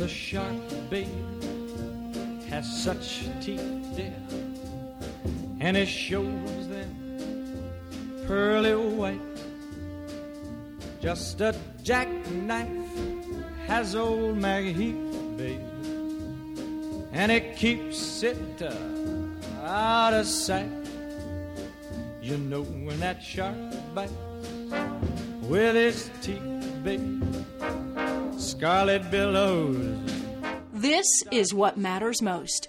the shark, babe, has such teeth, dear, and it shows them pearly white. Just a jackknife has old MacHeath babe, and it keeps it uh, out of sight. You know when that shark bites with its teeth, babe, scarlet billows. This is what matters most.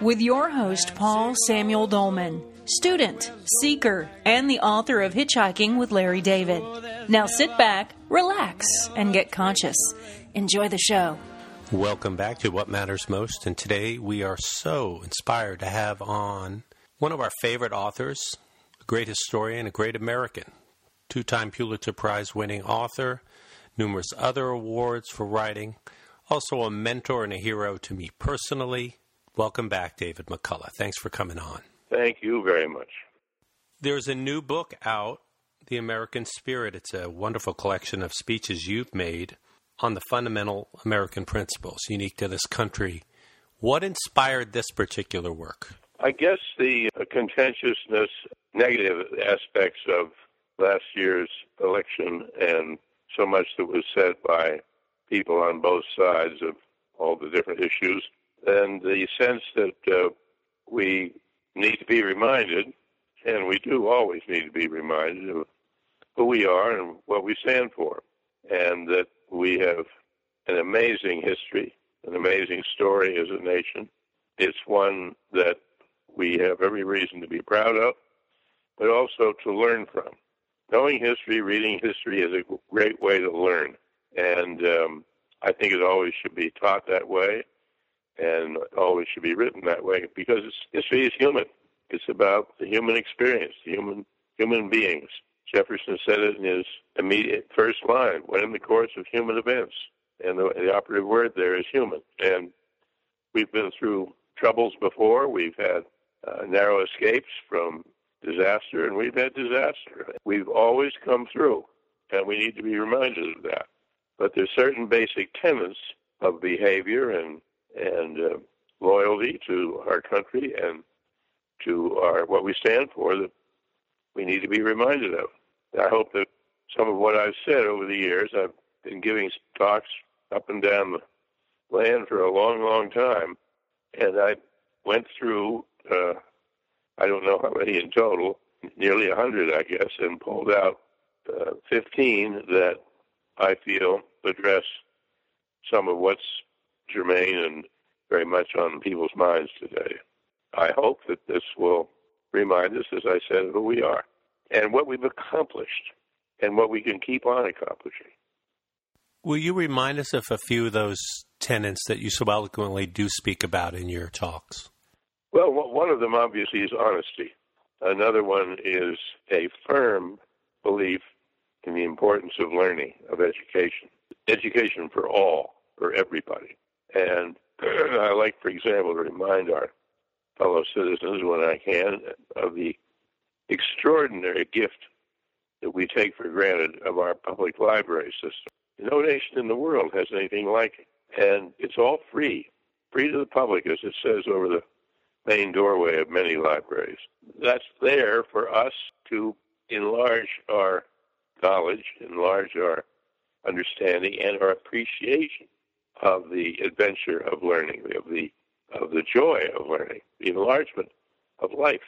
With your host, Paul Samuel Dolman, student, seeker, and the author of Hitchhiking with Larry David. Now sit back, relax, and get conscious. Enjoy the show. Welcome back to What Matters Most, and today we are so inspired to have on one of our favorite authors, a great historian, a great American, two time Pulitzer Prize winning author, numerous other awards for writing, also a mentor and a hero to me personally. Welcome back, David McCullough. Thanks for coming on. Thank you very much. There's a new book out, The American Spirit. It's a wonderful collection of speeches you've made on the fundamental American principles unique to this country. What inspired this particular work? I guess the uh, contentiousness, negative aspects of last year's election and so much that was said by people on both sides of all the different issues, and the sense that uh, we need to be reminded, and we do always need to be reminded of who we are and what we stand for, and that we have an amazing history, an amazing story as a nation. It's one that we have every reason to be proud of, but also to learn from. Knowing history, reading history is a great way to learn. And um, I think it always should be taught that way and always should be written that way because history is human. It's about the human experience, the human human beings. Jefferson said it in his immediate first line, when in the course of human events. And the, the operative word there is human. And we've been through troubles before. We've had uh, narrow escapes from disaster, and we've had disaster. We've always come through, and we need to be reminded of that. But there's certain basic tenets of behavior and and uh, loyalty to our country and to our what we stand for that we need to be reminded of. I hope that some of what I've said over the years, I've been giving talks up and down the land for a long, long time, and I went through uh, I don't know how many in total, nearly a hundred, I guess, and pulled out uh, 15 that I feel address some of what's germane and very much on people's minds today. I hope that this will remind us, as I said, who we are and what we've accomplished and what we can keep on accomplishing. Will you remind us of a few of those tenets that you so eloquently do speak about in your talks? Well, one of them obviously is honesty. Another one is a firm belief in the importance of learning, of education. Education for all, for everybody. And I like, for example, to remind our fellow citizens when I can of the extraordinary gift that we take for granted of our public library system. No nation in the world has anything like it. And it's all free, free to the public, as it says over the main doorway of many libraries. That's there for us to enlarge our knowledge, enlarge our understanding, and our appreciation of the adventure of learning, of the of the joy of learning, the enlargement of life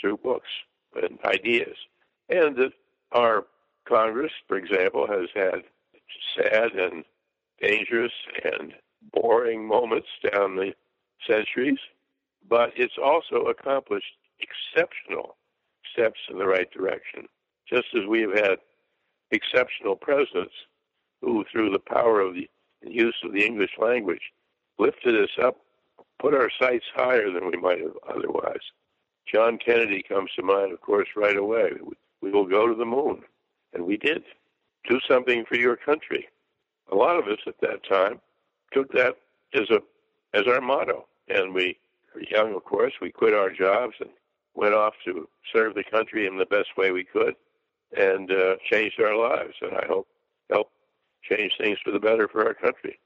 through books and ideas, and that our Congress, for example, has had sad and dangerous and boring moments down the centuries, but it's also accomplished exceptional steps in the right direction, just as we have had exceptional presidents who, through the power of the use of the English language, lifted us up, put our sights higher than we might have otherwise. John Kennedy comes to mind, of course, right away. We will go to the moon. And we did. Do something for your country. A lot of us at that time took that as a as our motto. And we young, of course. We quit our jobs and went off to serve the country in the best way we could and uh, changed our lives. And I hope helped change things for the better for our country.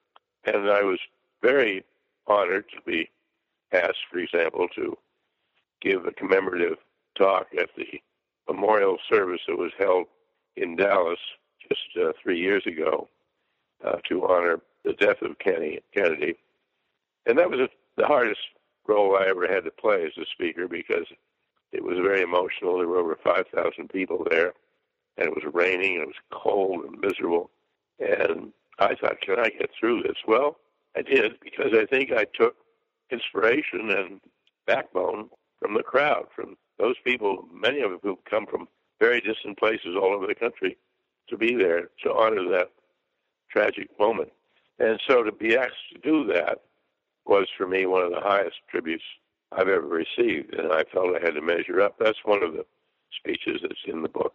And I was very honored to be asked, for example, to give a commemorative talk at the memorial service that was held in Dallas just uh, three years ago uh, to honor the death of Kennedy. And that was a, the hardest role I ever had to play as a speaker because it was very emotional. There were over 5,000 people there, and it was raining, and it was cold and miserable. And I thought, can I get through this? Well, I did because I think I took inspiration and backbone from the crowd, from those people, many of them who come from very distant places all over the country, to be there to honor that tragic moment. And so to be asked to do that was for me one of the highest tributes I've ever received, and I felt I had to measure up. That's one of the speeches that's in the book.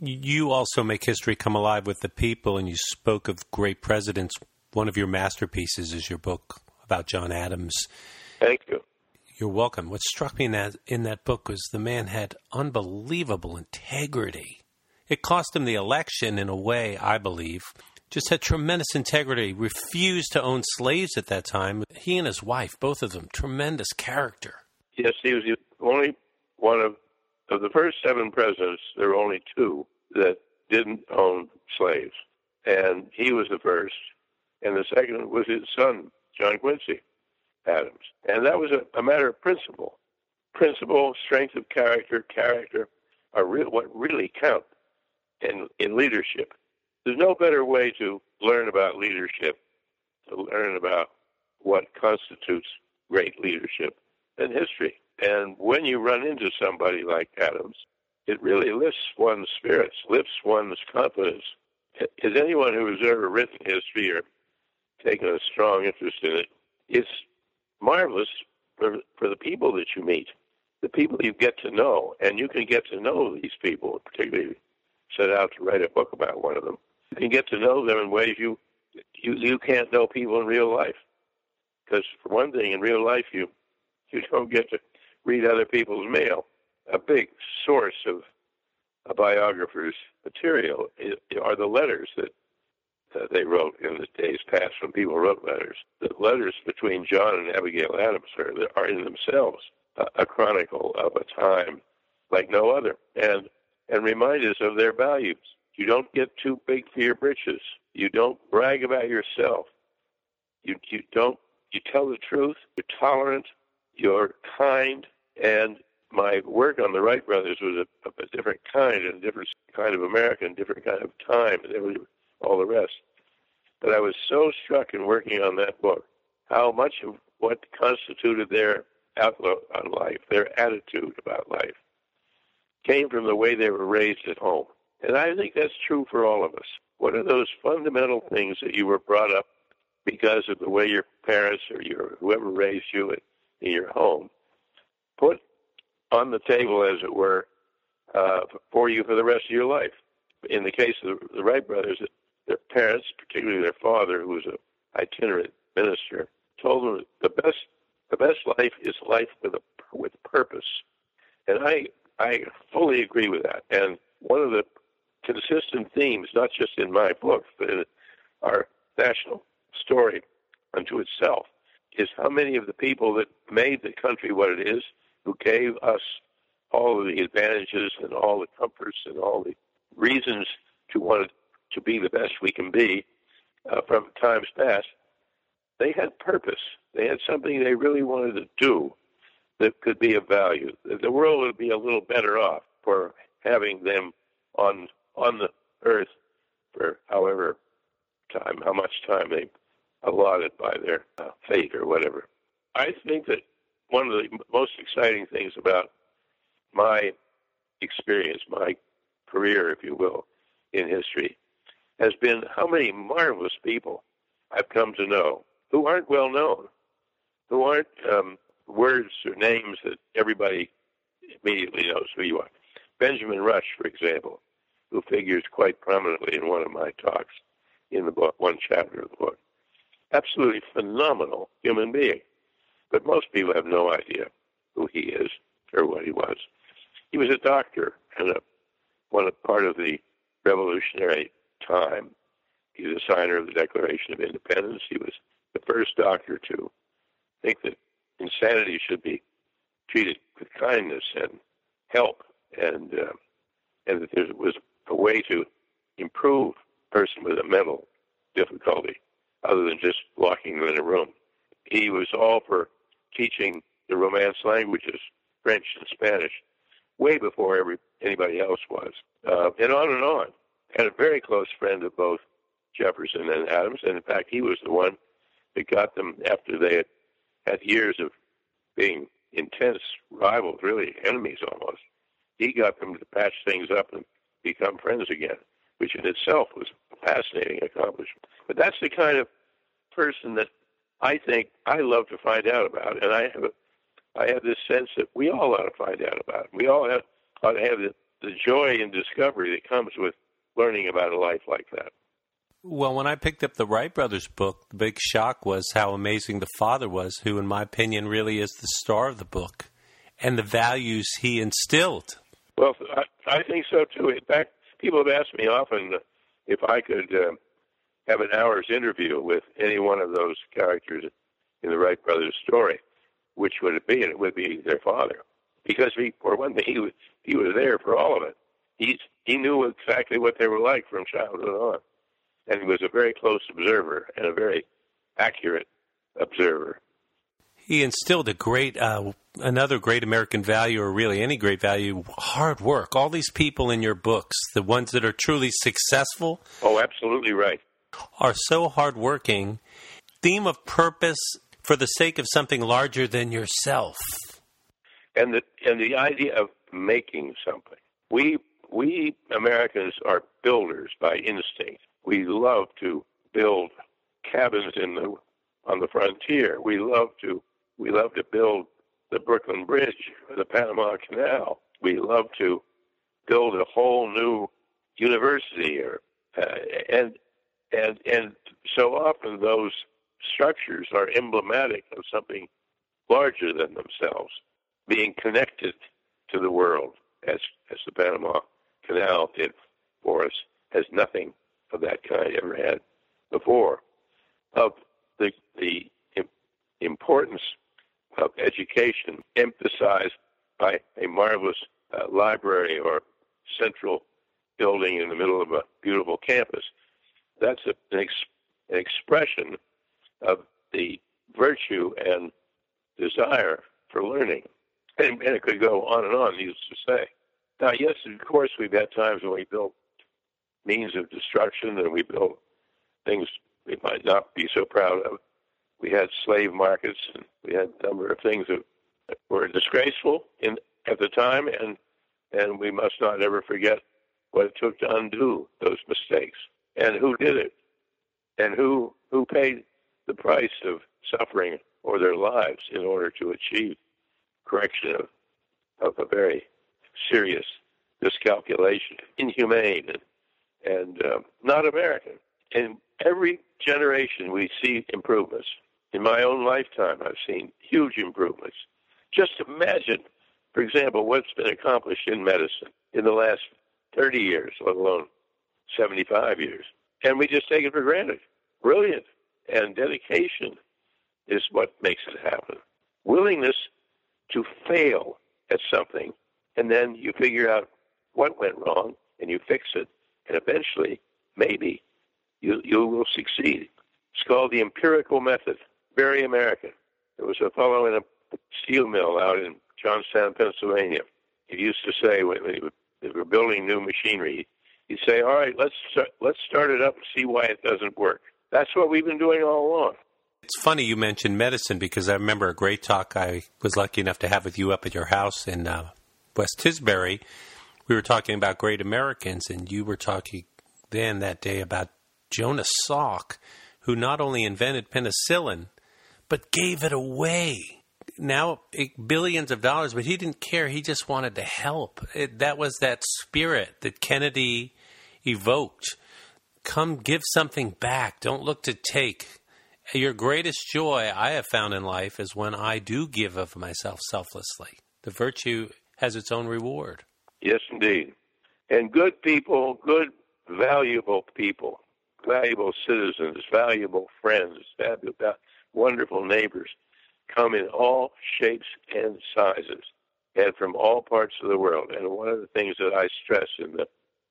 You also make history come alive with the people, and you spoke of great presidents. One of your masterpieces is your book about John Adams. Thank you. You're welcome. What struck me in that in that book was the man had unbelievable integrity. It cost him the election in a way, I believe. Just had tremendous integrity, refused to own slaves at that time. He and his wife, both of them, tremendous character. Yes, he was the only one of of the first seven presidents, there were only two that didn't own slaves. And he was the first. And the second was his son, John Quincy. Adams. And that was a, a matter of principle. Principle, strength of character, character are re- what really count in, in leadership. There's no better way to learn about leadership, to learn about what constitutes great leadership than history. And when you run into somebody like Adams, it really lifts one's spirits, lifts one's confidence. Has anyone who has ever written history or taken a strong interest in it, it's marvelous for, for the people that you meet, the people you get to know, and you can get to know these people, particularly set out to write a book about one of them. You get to know them in ways you you you can't know people in real life, because for one thing, in real life you you don't get to read other people's mail. A big source of a biographer's material are the letters that that they wrote in the days past when people wrote letters. The letters between John and Abigail Adams are, are in themselves a, a chronicle of a time like no other, and and remind us of their values. You don't get too big for your britches. You don't brag about yourself. You you don't you tell the truth. You're tolerant. You're kind. And my work on the Wright brothers was a, a different kind, a different kind of America, American, different kind of time. Were all the rest. But I was so struck in working on that book how much of what constituted their outlook on life, their attitude about life, came from the way they were raised at home. And I think that's true for all of us. What are those fundamental things that you were brought up because of the way your parents or your whoever raised you in your home put on the table, as it were, uh, for you for the rest of your life? In the case of the Wright brothers, their parents, particularly their father, who was an itinerant minister, told them the best the best life is life with a with purpose, and I I fully agree with that. And one of the consistent themes, not just in my book, but in our national story unto itself, is how many of the people that made the country what it is, who gave us all of the advantages and all the comforts and all the reasons to want to be the best we can be uh, from times past, they had purpose. They had something they really wanted to do that could be of value. The world would be a little better off for having them on on the earth for however time, how much time they allotted by their uh, fate or whatever. I think that one of the most exciting things about my experience, my career, if you will, in history, has been how many marvelous people I've come to know who aren't well known, who aren't um, words or names that everybody immediately knows who you are. Benjamin Rush, for example, who figures quite prominently in one of my talks in the book, one chapter of the book. Absolutely phenomenal human being. But most people have no idea who he is or what he was. He was a doctor and a, one a part of the revolutionary time. He's a signer of the Declaration of Independence. He was the first doctor to think that insanity should be treated with kindness and help, and uh, and that there was a way to improve a person with a mental difficulty other than just locking them in a room. He was all for teaching the Romance languages, French and Spanish, way before every anybody else was, uh, and on and on. Had a very close friend of both Jefferson and Adams, and in fact, he was the one that got them after they had had years of being intense rivals, really enemies almost. He got them to patch things up and become friends again, which in itself was a fascinating accomplishment. But that's the kind of person that I think I love to find out about, and I have a, I have this sense that we all ought to find out about. We all have, ought to have the, the joy and discovery that comes with learning about a life like that. Well, when I picked up the Wright brothers book, the big shock was how amazing the father was, who, in my opinion, really is the star of the book, and the values he instilled. Well, I, I think so too. In fact, people have asked me often if I could uh, have an hour's interview with any one of those characters in the Wright brothers story. Which would it be? And it would be their father, because he, for one thing, he was he was there for all of it. He he knew exactly what they were like from childhood on and he was a very close observer and a very accurate observer. He instilled a great, uh, another great American value, or really any great value, hard work. All these people in your books, the ones that are truly successful. Oh, absolutely right. Are so hardworking. Theme of purpose for the sake of something larger than yourself. And the and the idea of making something. We we Americans are builders by instinct we love to build cabins in the on the frontier. We love to we love to build the Brooklyn Bridge, the Panama Canal. We love to build a whole new university, or uh, and and and so often those structures are emblematic of something larger than themselves, being connected to the world, as as the Panama Canal did for us, has nothing of that kind ever had before, of the, the importance of education emphasized by a marvelous uh, library or central building in the middle of a beautiful campus. That's a, an, ex, an expression of the virtue and desire for learning. And, and, it could go on and on, needless to say. Now, yes, of course, we've had times when we built means of destruction, and we built things we might not be so proud of. We had slave markets, and we had a number of things that were disgraceful in at the time, and and we must not ever forget what it took to undo those mistakes, and who did it, and who who paid the price of suffering or their lives in order to achieve correction of of a very serious miscalculation, inhumane and and uh, not American. In every generation, we see improvements. In my own lifetime, I've seen huge improvements. Just imagine, for example, what's been accomplished in medicine in the last 30 years, let alone 75 years. And we just take it for granted. Brilliant. And dedication is what makes it happen. Willingness to fail at something, and then you figure out what went wrong and you fix it and eventually, maybe, you, you will succeed. It's called the empirical method, very American. There was a fellow in a steel mill out in Johnstown, Pennsylvania. He used to say when they were building new machinery, he'd say, "All right, let's start, let's start it up and see why it doesn't work." That's what we've been doing all along. It's funny you mentioned medicine because I remember a great talk I was lucky enough to have with you up at your house in uh, West Tisbury we were talking about great Americans, and you were talking then that day about Jonas Salk, who not only invented penicillin, but gave it away. Now, billions of dollars, but he didn't care. He just wanted to help. It, that was that spirit that Kennedy evoked. Come give something back. Don't look to take. Your greatest joy I have found in life is when I do give of myself selflessly. The virtue has its own reward. Yes, indeed. And good people, good, valuable people, valuable citizens, valuable friends, valuable, wonderful neighbors come in all shapes and sizes and from all parts of the world. And one of the things that I stress in the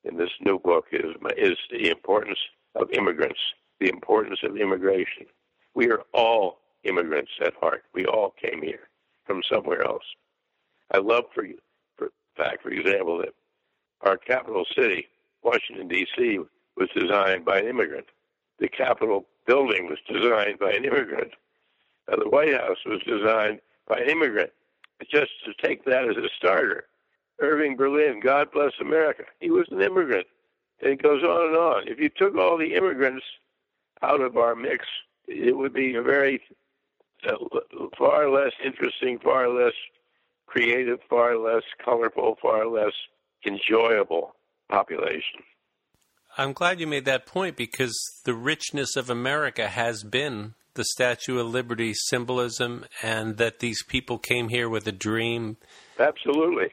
in this new book is is the importance of immigrants, the importance of immigration. We are all immigrants at heart. We all came here from somewhere else. I love, for, for fact, for example, that our capital city, Washington D.C., was designed by an immigrant. The Capitol building was designed by an immigrant. Uh, the White House was designed by an immigrant. Just to take that as a starter, Irving Berlin, God bless America, he was an immigrant. And it goes on and on. If you took all the immigrants out of our mix, it would be a very uh, far less interesting, far less creative, far less colorful, far less enjoyable population. I'm glad you made that point because the richness of America has been the Statue of Liberty symbolism and that these people came here with a dream. Absolutely.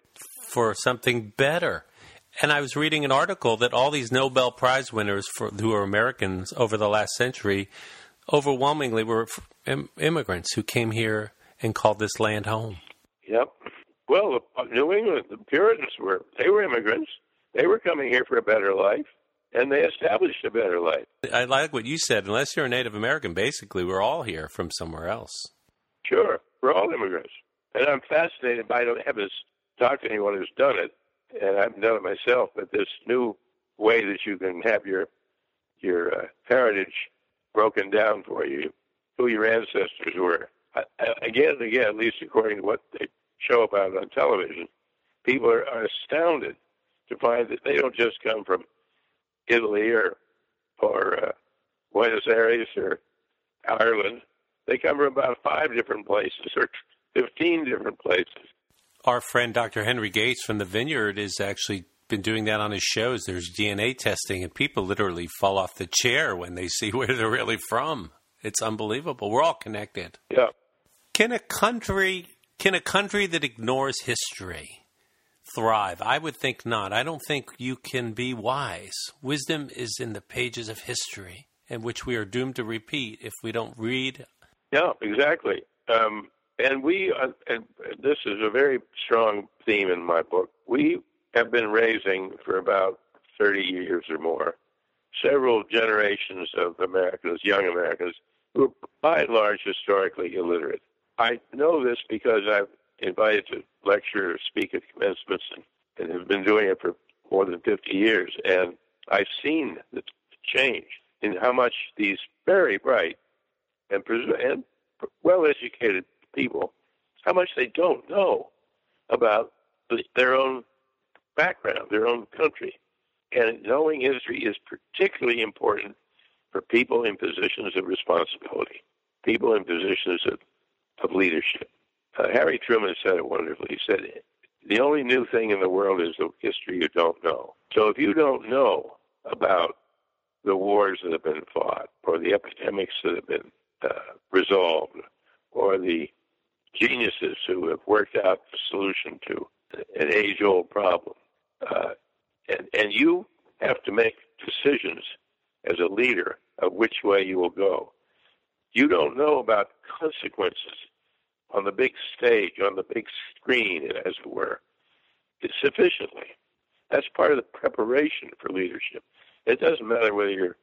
For something better. And I was reading an article that all these Nobel Prize winners for, who are Americans over the last century overwhelmingly were Im- immigrants who came here and called this land home. Yep. Well, uh, New England, the Puritans were they were immigrants. They were coming here for a better life, and they established a better life. I like what you said. Unless you're a Native American, basically, we're all here from somewhere else. Sure, we're all immigrants, and I'm fascinated by. I don't have talked to anyone who's done it, and I haven't done it myself. But this new way that you can have your your uh, heritage broken down for you, who your ancestors were. I, again and again, at least according to what they show about it on television, people are, are astounded to find that they don't just come from Italy or or uh, Buenos Aires or Ireland. They come from about five different places or fifteen different places. Our friend Dr. Henry Gates from the Vineyard has actually been doing that on his shows. There's DNA testing, and people literally fall off the chair when they see where they're really from. It's unbelievable. We're all connected. Yeah. Can a country can a country that ignores history thrive? I would think not. I don't think you can be wise. Wisdom is in the pages of history, and which we are doomed to repeat if we don't read. Yeah, exactly. Um, and we, uh, and this is a very strong theme in my book. We have been raising for about 30 years or more several generations of Americans, young Americans, who are by and large historically illiterate. I know this because I've invited to lecture or speak at commencements and, and have been doing it for more than 50 years. And I've seen the change in how much these very bright and, and well educated people, how much they don't know about their own background, their own country. And knowing history is particularly important for people in positions of responsibility, people in positions of, of leadership. Uh, Harry Truman said it wonderfully. He said, The only new thing in the world is the history you don't know. So if you don't know about the wars that have been fought, or the epidemics that have been uh, resolved, or the geniuses who have worked out the solution to an age old problem, uh, and, and you have to make decisions as a leader of which way you will go. You don't know about consequences on the big stage, on the big screen, as it were, sufficiently. That's part of the preparation for leadership. It doesn't matter whether you're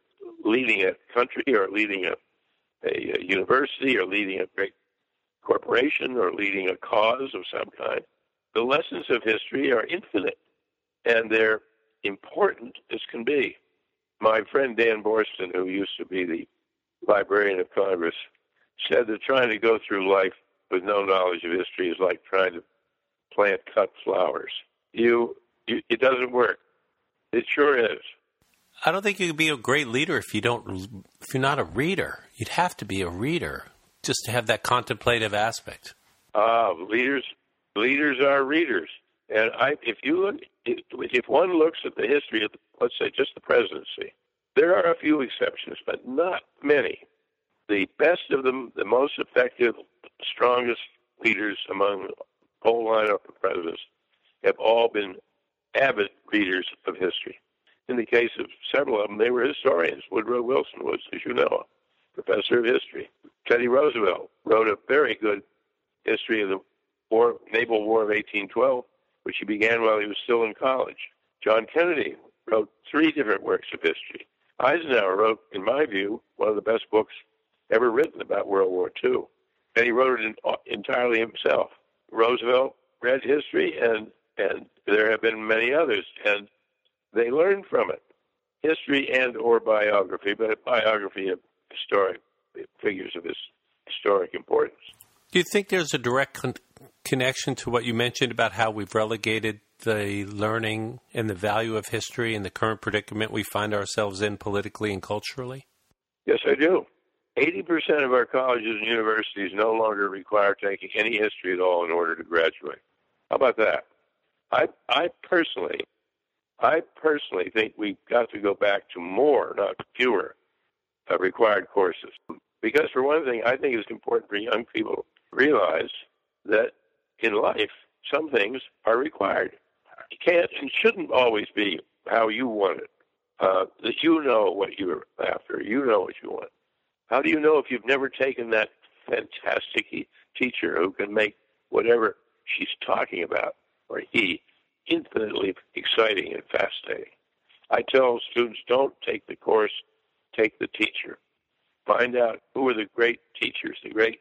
leading a country or leading a, a, a university or leading a great corporation or leading a cause of some kind. The lessons of history are infinite and they're important as can be. My friend Dan Boorstin, who used to be the Librarian of Congress, said that trying to go through life with no knowledge of history is like trying to plant cut flowers. You, you it doesn't work. It sure is. I don't think you can be a great leader if you don't if you're not a reader. You'd have to be a reader just to have that contemplative aspect. Ah, uh, leaders leaders are readers. And I, if you look, if one looks at the history of, let's say, just the presidency, there are a few exceptions, but not many. The best of them, the most effective, strongest leaders among the whole lineup of presidents have all been avid readers of history. in the case of several of them, they were historians. Woodrow Wilson was, as you know, professor of history. Teddy Roosevelt wrote a very good history of the war, naval war of 1812, which he began while he was still in college. John Kennedy wrote three different works of history. Eisenhower wrote, in my view, one of the best books ever written about World War II, and he wrote it in, uh, entirely himself. Roosevelt read history, and and there have been many others, and they learned from it, history and or biography, but a biography of historic figures of this historic importance. Do you think there's a direct con- connection to what you mentioned about how we've relegated the learning and the value of history in the current predicament we find ourselves in politically and culturally? Yes, I do. 80% of our colleges and universities no longer require taking any history at all in order to graduate. How about that? I, I personally, I personally think we've got to go back to more, not fewer, uh, required courses. Because for one thing, I think it's important for young people to realize that in life, some things are required. It can't and shouldn't always be how you want it. Uh, that you know what you're after. You know what you want. How do you know if you've never taken that fantastic teacher who can make whatever she's talking about or he infinitely exciting and fascinating? I tell students don't take the course, take the teacher. Find out who are the great teachers, the great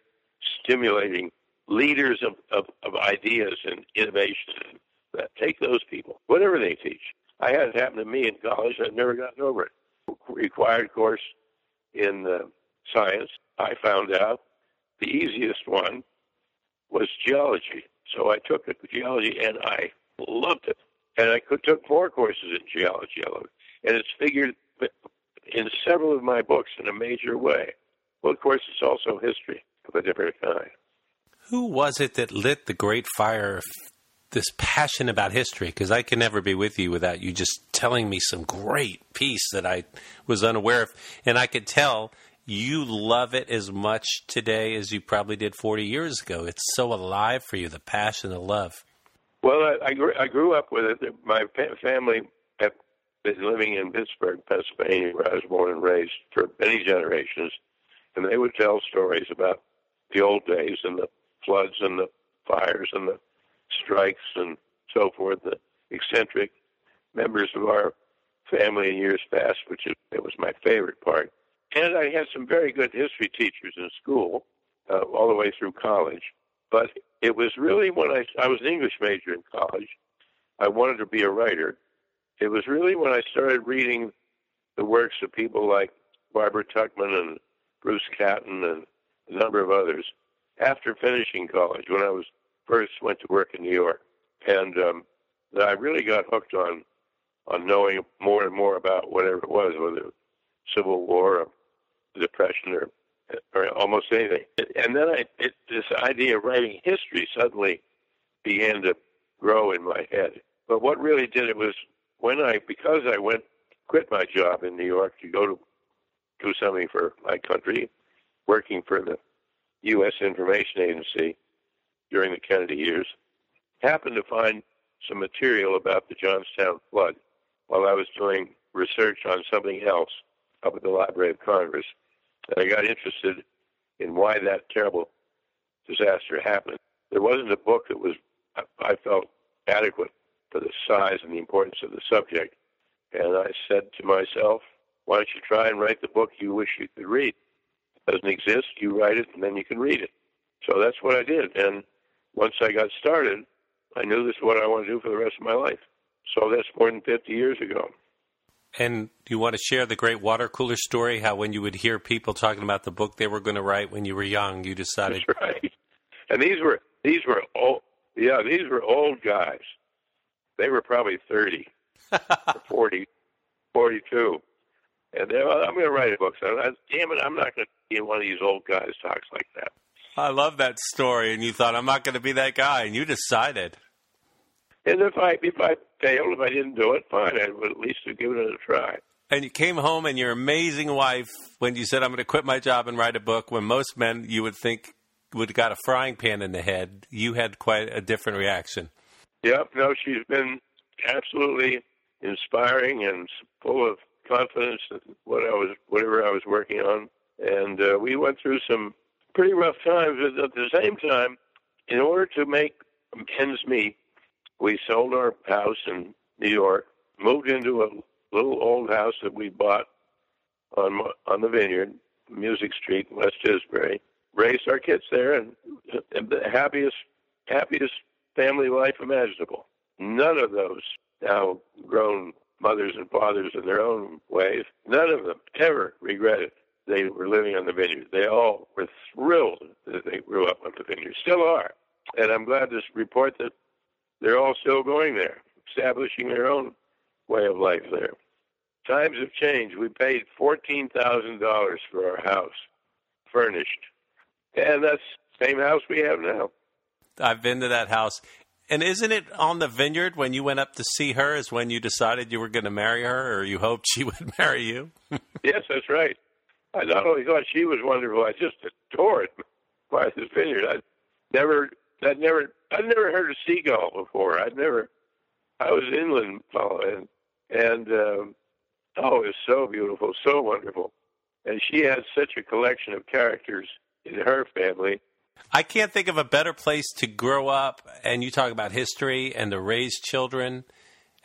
stimulating leaders of, of, of ideas and innovation. That take those people, whatever they teach. I had it happen to me in college. I've never gotten over it. Required course in uh, science. I found out the easiest one was geology. So I took geology and I loved it. And I could, took more courses in geology. And it's figured in several of my books in a major way. Well, of course, it's also history of a different kind. Who was it that lit the great fire of this passion about history? Because I can never be with you without you just telling me some great piece that I was unaware of. And I could tell you love it as much today as you probably did 40 years ago. It's so alive for you, the passion, the love. Well, I, I, grew, I grew up with it. My family have been living in Pittsburgh, Pennsylvania, where I was born and raised for many generations. And they would tell stories about the old days and the floods and the fires and the strikes and so forth, the eccentric members of our family in years past, which is, it was my favorite part. And I had some very good history teachers in school, uh, all the way through college. But it was really when I, I was an English major in college, I wanted to be a writer. It was really when I started reading the works of people like Barbara Tuchman and Bruce Catton and a number of others after finishing college when I was first went to work in New York, and um, that I really got hooked on on knowing more and more about whatever it was, whether it was Civil War or Depression or or almost anything. And then I it, this idea of writing history suddenly began to grow in my head. But what really did it was when I because I went quit my job in New York to go to do something for my country, working for the U.S. Information Agency during the Kennedy years, happened to find some material about the Johnstown flood while I was doing research on something else up at the Library of Congress. And I got interested in why that terrible disaster happened. There wasn't a book that was, I felt, adequate for the size and the importance of the subject. And I said to myself, why don't you try and write the book you wish you could read? It doesn't exist. You write it, and then you can read it. So that's what I did. And once I got started, I knew this is what I want to do for the rest of my life. So that's more than 50 years ago. And you want to share the great water cooler story? How when you would hear people talking about the book they were going to write when you were young, you decided. That's right. And these were these were old. Yeah, these were old guys. They were probably 30, or 40, 42. And they, I'm going to write a book. So, I, damn it, I'm not going to be one of these old guys talks like that. I love that story. And you thought, I'm not going to be that guy. And you decided. And if I if I failed, if I didn't do it, fine. I would at least have given it a try. And you came home, and your amazing wife, when you said, "I'm going to quit my job and write a book," when most men you would think would have got a frying pan in the head, you had quite a different reaction. Yep. No, she's been absolutely inspiring and full of confidence in what I was, whatever I was working on. And uh, we went through some pretty rough times. But At the same time, in order to make ends meet, we sold our house in New York, moved into a little old house that we bought on on the vineyard, Music Street, West Tisbury. Raised our kids there, and, and the happiest, happiest family life imaginable. None of those now grown mothers and fathers in their own ways, none of them ever regretted they were living on the vineyard. They all were thrilled that they grew up on the vineyard, still are. And I'm glad to report that they're all still going there, establishing their own way of life there. Times have changed. We paid fourteen thousand dollars for our house, furnished, and that's the same house we have now. I've been to that house. And isn't it on the vineyard when you went up to see her is when you decided you were going to marry her or you hoped she would marry you? yes, that's right. I not only thought she was wonderful, I just adored Martha's Vineyard. I never, I'd never, I'd never heard a seagull before. I'd never, I was inland fellow, and um, oh, it was so beautiful, so wonderful, and she had such a collection of characters in her family. I can't think of a better place to grow up, and you talk about history and to raise children,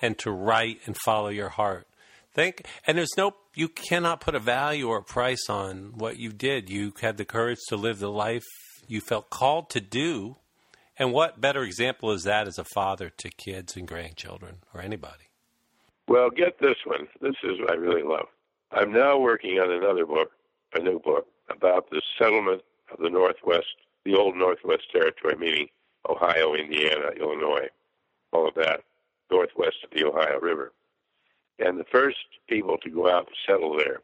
and to write and follow your heart. Think, and there's no you cannot put a value or a price on what you did. You had the courage to live the life you felt called to do. And what better example is that as a father to kids and grandchildren or anybody? Well, get this one. This is what I really love. I'm now working on another book, a new book, about the settlement of the Northwest, the old Northwest Territory, meaning Ohio, Indiana, Illinois, all of that, northwest of the Ohio River. And the first people to go out and settle there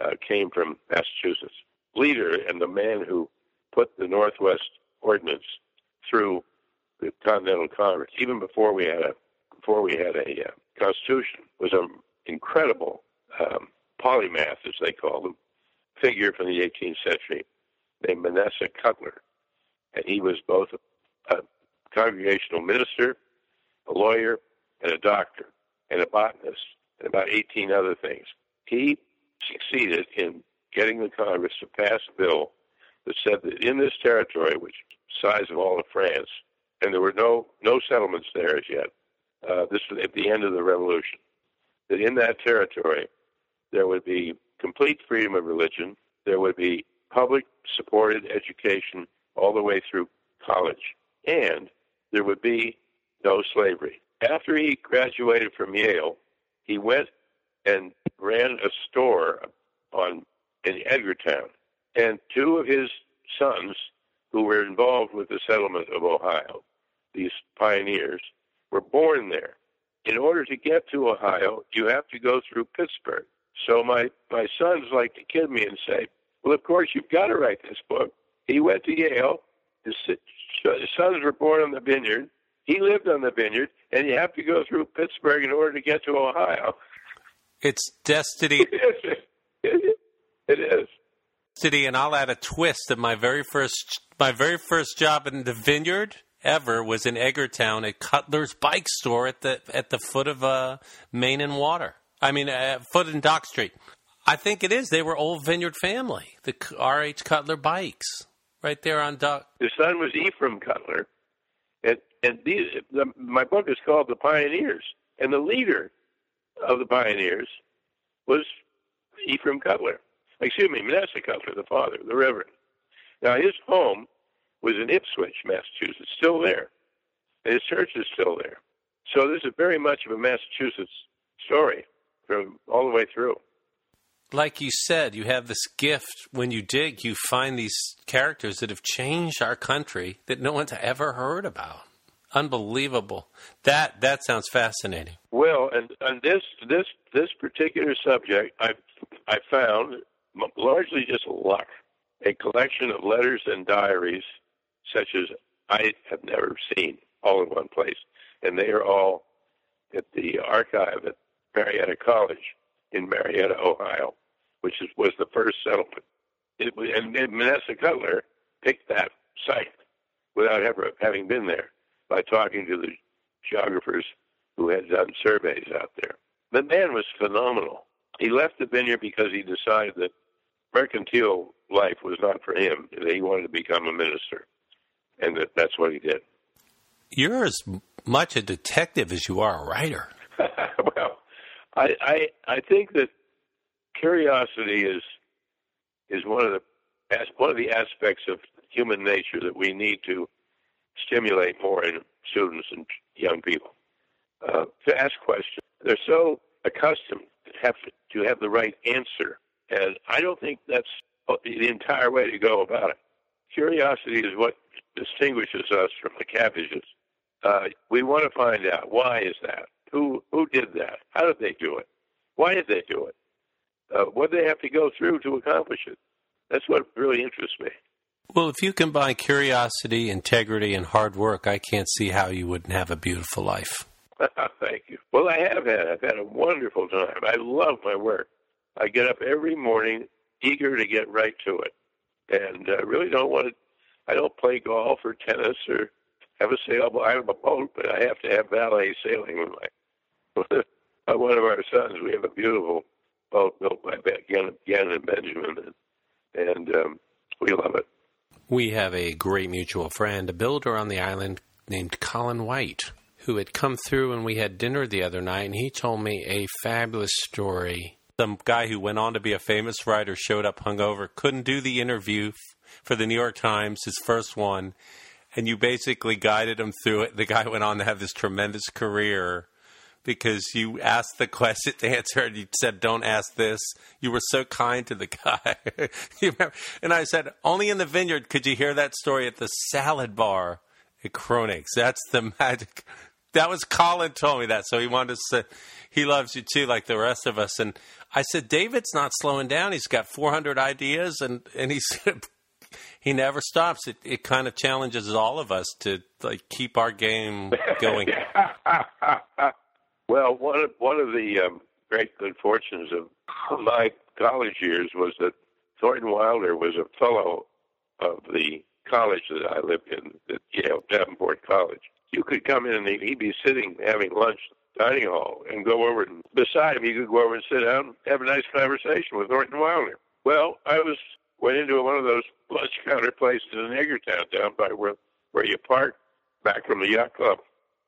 uh, came from Massachusetts. Leader and the man who put the Northwest Ordinance through the Continental Congress, even before we had a before we had a uh, constitution, was an incredible um, polymath, as they call him, figure from the 18th century named Manasseh Cutler, and he was both a, a congregational minister, a lawyer, and a doctor and a botanist, and about 18 other things. He succeeded in getting the Congress to pass a bill that said that in this territory, which size of all of France, and there were no no settlements there as yet. Uh, this was at the end of the Revolution. That in that territory, there would be complete freedom of religion. There would be public supported education all the way through college, and there would be no slavery after he graduated from Yale, he went and ran a store on in Edgartown, and two of his sons, who were involved with the settlement of Ohio, these pioneers, were born there. In order to get to Ohio, you have to go through Pittsburgh. So my my sons like to kid me and say, "Well, of course you've got to write this book." He went to Yale. His, his sons were born on the vineyard. He lived on the vineyard, and you have to go through Pittsburgh in order to get to Ohio. It's destiny. it is. And I'll add a twist that my very first my very first job in the vineyard ever was in Edgartown at Cutler's Bike Store at the at the foot of uh, Main and Water. I mean, uh, foot and Dock Street. I think it is. They were old vineyard family. The R.H. Cutler bikes right there on Dock. His son was Ephraim Cutler, and and these, the, my book is called The Pioneers, and the leader of the pioneers was Ephraim Cutler. Excuse me, Manasseh Cutler, the father, the Reverend. Now his home was in Ipswich, Massachusetts, still there, and his church is still there. So this is very much of a Massachusetts story from all the way through like you said, you have this gift. When you dig, you find these characters that have changed our country that no one's ever heard about. Unbelievable. That that sounds fascinating. Well, and, and this this this particular subject, I I found largely just luck, a collection of letters and diaries, such as I have never seen, all in one place, and they are all at the archive at Marietta College in Marietta, Ohio which is, was the first settlement. It, and, and Manasseh Cutler picked that site without ever having been there by talking to the geographers who had done surveys out there. The man was phenomenal. He left the vineyard because he decided that mercantile life was not for him. He wanted to become a minister, and that that's what he did. You're as much a detective as you are a writer. well, I, I I think that curiosity is is one of the as one of the aspects of human nature that we need to stimulate more in students and young people uh, to ask questions. They're so accustomed to have to, to have the right answer, and I don't think that's the entire way to go about it. Curiosity is what distinguishes us from the cabbages. Uh, we want to find out why is that? Who who did that? How did they do it? Why did they do it? Uh, what did they have to go through to accomplish it? That's what really interests me. Well, if you combine curiosity, integrity, and hard work, I can't see how you wouldn't have a beautiful life. Thank you. Well, I have had. I've had a wonderful time. I love my work. I get up every morning eager to get right to it, and I uh, really don't want to. I don't play golf or tennis or have a sailboat. I have a boat, but I have to have valet sailing with my one of our sons. We have a beautiful boat built by Gannon, and Benjamin, and, and um, we love it. We have a great mutual friend, a builder on the island named Colin White, who had come through and we had dinner the other night, and he told me a fabulous story. Some guy who went on to be a famous writer showed up hungover, couldn't do the interview for the New York Times, his first one, and you basically guided him through it. The guy went on to have this tremendous career because you asked the question to answer and you said, Don't ask this. You were so kind to the guy. and I said, Only in the vineyard could you hear that story at the salad bar at Cronig's. That's the magic. That was Colin told me that. So he wanted to say, He loves you too, like the rest of us. And I said, David's not slowing down. He's got 400 ideas and, and he's. he never stops. It it kind of challenges all of us to like keep our game going. Well, one of, one of the um, great good fortunes of my college years was that Thornton Wilder was a fellow of the college that I lived in, at Yale Davenport College. You could come in and he'd be sitting having lunch dining hall and go over and beside him you could go over and sit down and have a nice conversation with Thornton Wilder. Well, I was went into one of those lunch counter places in Edgartown down by where where you park back from the yacht club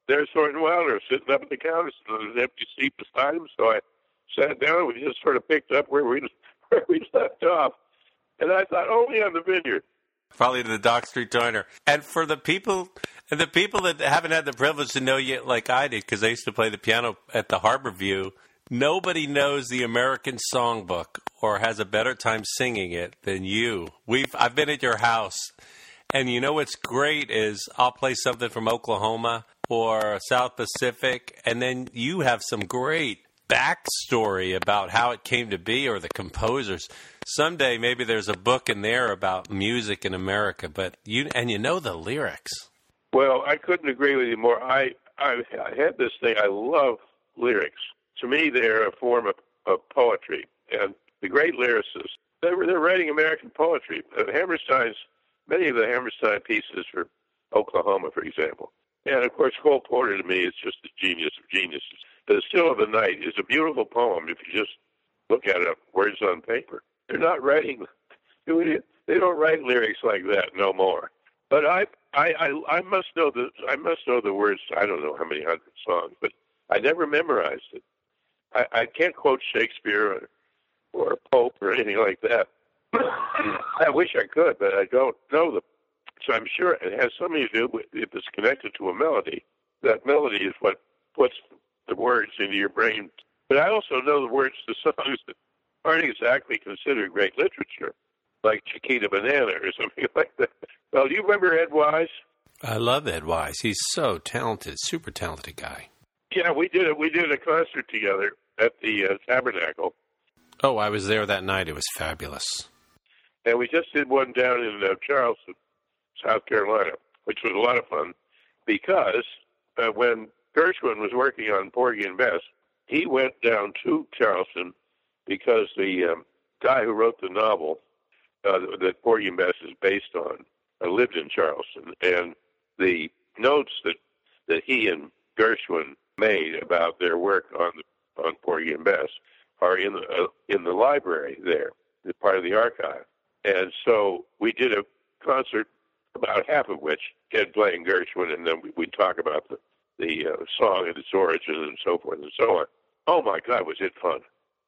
there's Thornton Wilder sitting up at the counter, so there's an empty seat beside him. So I sat down. and We just sort of picked up where we where we left off, and I thought oh, only on the vineyard. Probably to the Dock Street Diner. And for the people, and the people that haven't had the privilege to know you like I did, because I used to play the piano at the Harbor View. Nobody knows the American Songbook or has a better time singing it than you. We've I've been at your house, and you know what's great is I'll play something from Oklahoma or South Pacific, and then you have some great backstory about how it came to be or the composers. Someday maybe there's a book in there about music in America, but you and you know the lyrics. Well, I couldn't agree with you more. I I, I had this thing. I love lyrics. To me, they're a form of, of poetry, and the great lyricists they were they're writing American poetry. Uh, Hammerstein's many of the Hammerstein pieces for Oklahoma, for example, and of course, Cole Porter to me is just the genius of geniuses. The Still of the Night is a beautiful poem if you just look at it, words on paper. They're not writing, they don't write lyrics like that no more. But I, I, I, I must know the, I must know the words. I don't know how many hundred songs, but I never memorized it. I, I can't quote Shakespeare or, or Pope or anything like that. I wish I could, but I don't know them. So I'm sure it has something to do with if it's connected to a melody. That melody is what puts the words into your brain. But I also know the words to songs that aren't exactly considered great literature, like Chiquita Banana or something like that. Well, do you remember Ed Wise? I love Ed Wise. He's so talented, super talented guy. Yeah, we did it. We did a concert together at the uh, Tabernacle. Oh, I was there that night. It was fabulous. And we just did one down in uh, Charleston. South Carolina, which was a lot of fun because uh, when Gershwin was working on Porgy and Bess, he went down to Charleston because the um, guy who wrote the novel uh, that Porgy and Bess is based on uh, lived in Charleston, and the notes that that he and Gershwin made about their work on the, on Porgy and Bess are in the uh, in the library there, the part of the archive. And so we did a concert, about half of which Ed playing Gershwin, and then we, we talk about the the uh, song and its origin and so forth and so on. Oh my God, was it fun!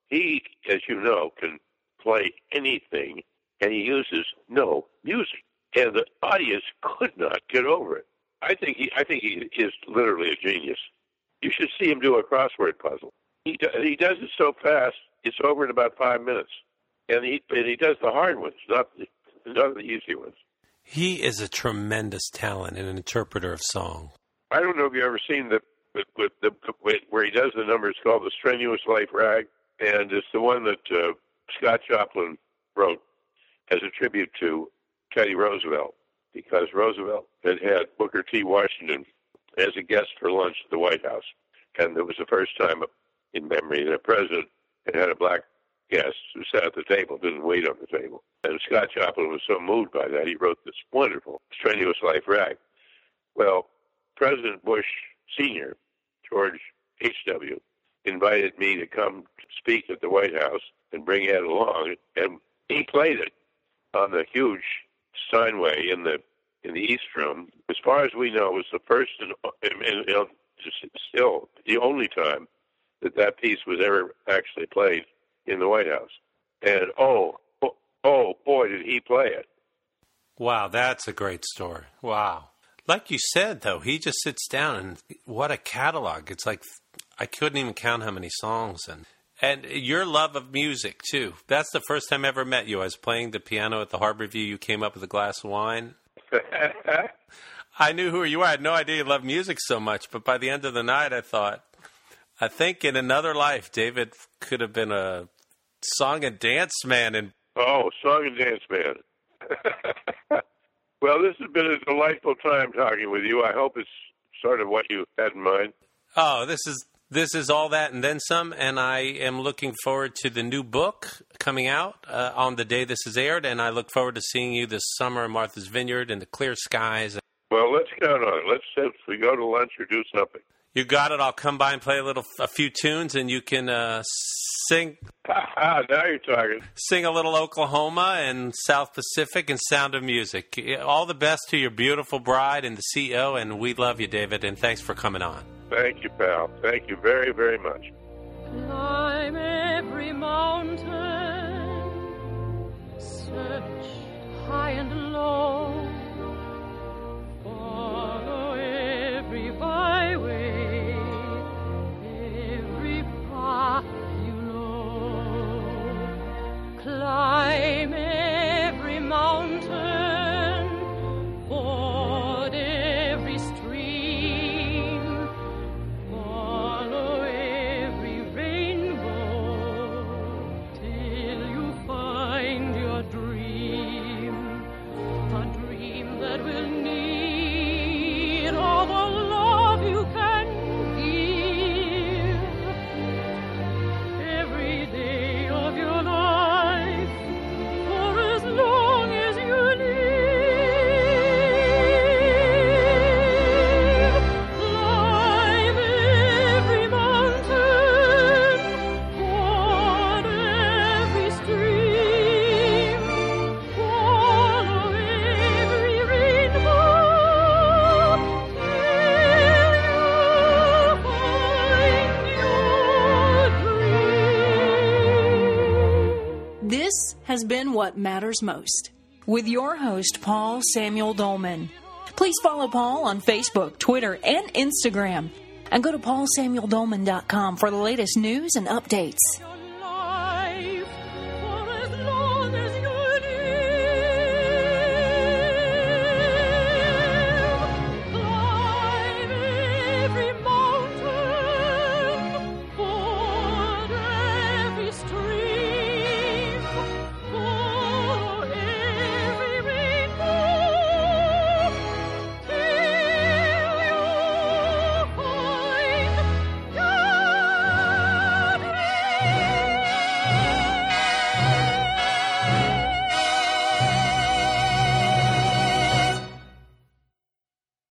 He, as you know, can play anything, and he uses no music, and the audience could not get over it. I think he, I think he is literally a genius. You should see him do a crossword puzzle. He he does it so fast; it's over in about five minutes, and he and he does the hard ones, not the not the easy ones. He is a tremendous talent and an interpreter of song. I don't know if you've ever seen the with, with the where he does the numbers called the Strenuous Life Rag, and it's the one that uh, Scott Joplin wrote as a tribute to Teddy Roosevelt because Roosevelt had had Booker T. Washington as a guest for lunch at the White House, and it was the first time in memory that a president had had a black guest who sat at the table, didn't wait on the table. And Scott Joplin was so moved by that, he wrote this wonderful Strenuous Life Rag. Well, President Bush Sr., George H.W., invited me to come speak at the White House and bring Ed along, and he played it on the huge Steinway in the in the East Room. As far as we know, it was the first and, and, and still the only time that that piece was ever actually played in the White House. And oh, oh, oh boy, did he play it! Wow, that's a great story. Wow. Like you said, though, he just sits down and what a catalog. It's like I couldn't even count how many songs and and your love of music too. That's the first time I ever met you. I was playing the piano at the Harbor View. You came up with a glass of wine. I knew who you were. I had no idea you loved music so much. But by the end of the night, I thought, I think in another life, David could have been a song and dance man. And oh, song and dance man. well, this has been a delightful time talking with you. I hope it's sort of what you had in mind. Oh, this is this is all that and then some, and I am looking forward to the new book coming out uh, on the day this is aired, and I look forward to seeing you this summer in Martha's Vineyard in the clear skies. Well, let's count on. Let's if we go to lunch or do something. You got it. I'll come by and play a little, a few tunes, and you can uh, sing. now you're talking. Sing a little Oklahoma and South Pacific and Sound of Music. All the best to your beautiful bride and the CEO, and we love you, David. And thanks for coming on. Thank you, pal. Thank you very, very much. Climb every mountain, search high and low, know. What Matters Most with your host, Paul Samuel Dolman. Please follow Paul on Facebook, Twitter, and Instagram. And go to paulsamueldolman.com for the latest news and updates.